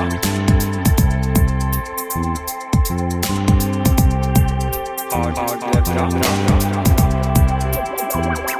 Har det bra. Ja,